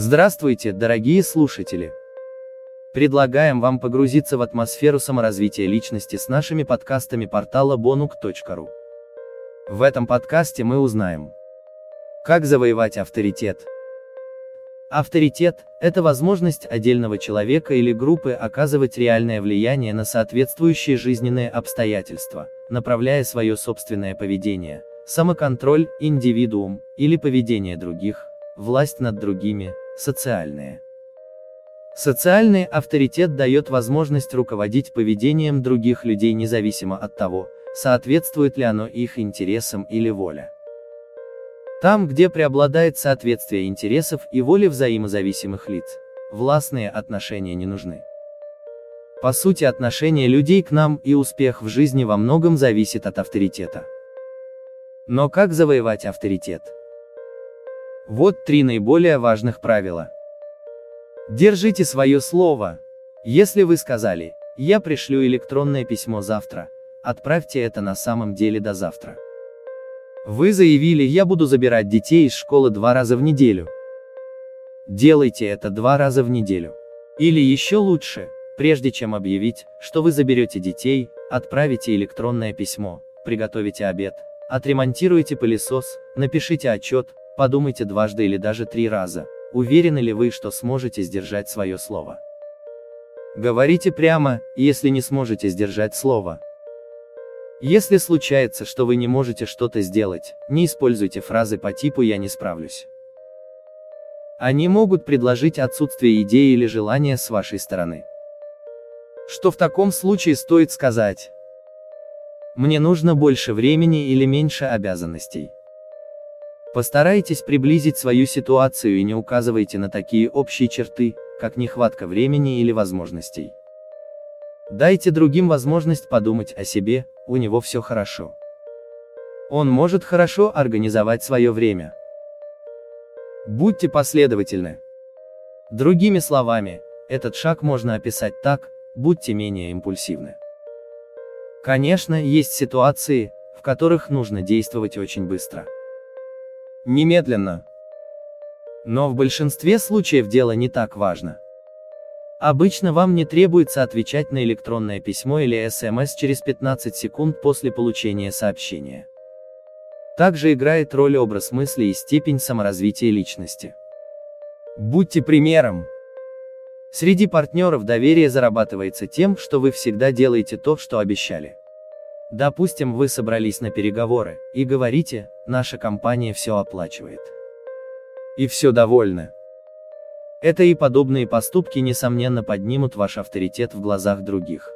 Здравствуйте, дорогие слушатели! Предлагаем вам погрузиться в атмосферу саморазвития личности с нашими подкастами портала bonuk.ru. В этом подкасте мы узнаем, как завоевать авторитет. Авторитет – это возможность отдельного человека или группы оказывать реальное влияние на соответствующие жизненные обстоятельства, направляя свое собственное поведение, самоконтроль, индивидуум, или поведение других, власть над другими, социальные. Социальный авторитет дает возможность руководить поведением других людей независимо от того, соответствует ли оно их интересам или воле. Там, где преобладает соответствие интересов и воли взаимозависимых лиц, властные отношения не нужны. По сути отношение людей к нам и успех в жизни во многом зависит от авторитета. Но как завоевать авторитет? Вот три наиболее важных правила. Держите свое слово. Если вы сказали, я пришлю электронное письмо завтра, отправьте это на самом деле до завтра. Вы заявили, я буду забирать детей из школы два раза в неделю. Делайте это два раза в неделю. Или еще лучше, прежде чем объявить, что вы заберете детей, отправите электронное письмо, приготовите обед, отремонтируйте пылесос, напишите отчет, Подумайте дважды или даже три раза, уверены ли вы, что сможете сдержать свое слово. Говорите прямо, если не сможете сдержать слово. Если случается, что вы не можете что-то сделать, не используйте фразы по типу «я не справлюсь». Они могут предложить отсутствие идеи или желания с вашей стороны. Что в таком случае стоит сказать? Мне нужно больше времени или меньше обязанностей. Постарайтесь приблизить свою ситуацию и не указывайте на такие общие черты, как нехватка времени или возможностей. Дайте другим возможность подумать о себе, у него все хорошо. Он может хорошо организовать свое время. Будьте последовательны. Другими словами, этот шаг можно описать так, будьте менее импульсивны. Конечно, есть ситуации, в которых нужно действовать очень быстро. Немедленно. Но в большинстве случаев дело не так важно. Обычно вам не требуется отвечать на электронное письмо или СМС через 15 секунд после получения сообщения. Также играет роль образ мысли и степень саморазвития личности. Будьте примером. Среди партнеров доверие зарабатывается тем, что вы всегда делаете то, что обещали. Допустим, вы собрались на переговоры, и говорите, наша компания все оплачивает. И все довольны. Это и подобные поступки несомненно поднимут ваш авторитет в глазах других.